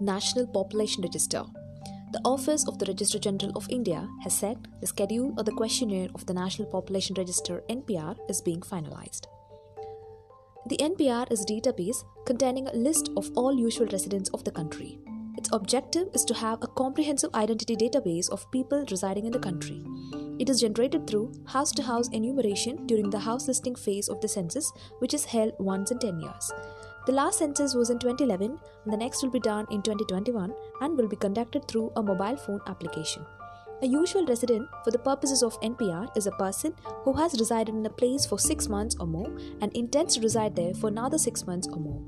National Population Register. The Office of the Registrar General of India has said the schedule or the questionnaire of the National Population Register NPR is being finalized. The NPR is a database containing a list of all usual residents of the country. Its objective is to have a comprehensive identity database of people residing in the country. It is generated through house to house enumeration during the house listing phase of the census, which is held once in 10 years. The last census was in 2011, and the next will be done in 2021 and will be conducted through a mobile phone application. A usual resident for the purposes of NPR is a person who has resided in a place for six months or more and intends to reside there for another six months or more.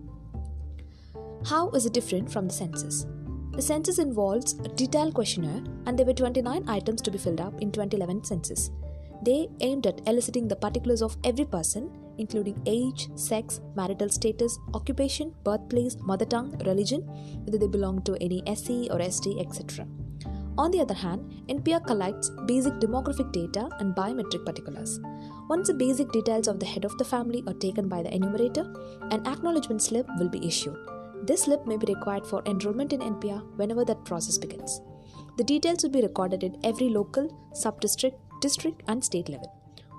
How is it different from the census? The census involves a detailed questionnaire, and there were 29 items to be filled up in 2011 census. They aimed at eliciting the particulars of every person, including age, sex, marital status, occupation, birthplace, mother tongue, religion, whether they belong to any SC or ST, etc. On the other hand, NPR collects basic demographic data and biometric particulars. Once the basic details of the head of the family are taken by the enumerator, an acknowledgement slip will be issued. This slip may be required for enrollment in NPR whenever that process begins. The details will be recorded in every local, sub district, district, and state level.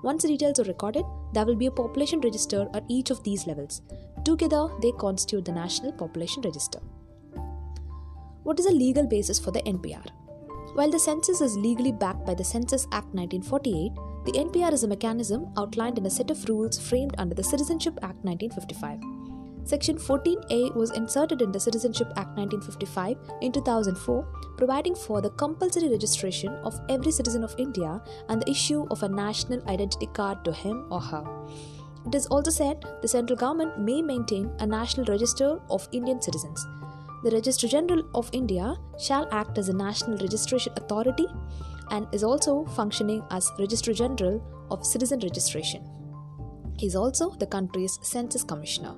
Once the details are recorded, there will be a population register at each of these levels. Together, they constitute the National Population Register. What is the legal basis for the NPR? While the census is legally backed by the Census Act 1948, the NPR is a mechanism outlined in a set of rules framed under the Citizenship Act 1955. Section 14A was inserted in the Citizenship Act 1955 in 2004, providing for the compulsory registration of every citizen of India and the issue of a national identity card to him or her. It is also said the central government may maintain a national register of Indian citizens the Registrar General of India shall act as a national registration authority and is also functioning as Registrar General of Citizen Registration. He is also the country's Census Commissioner.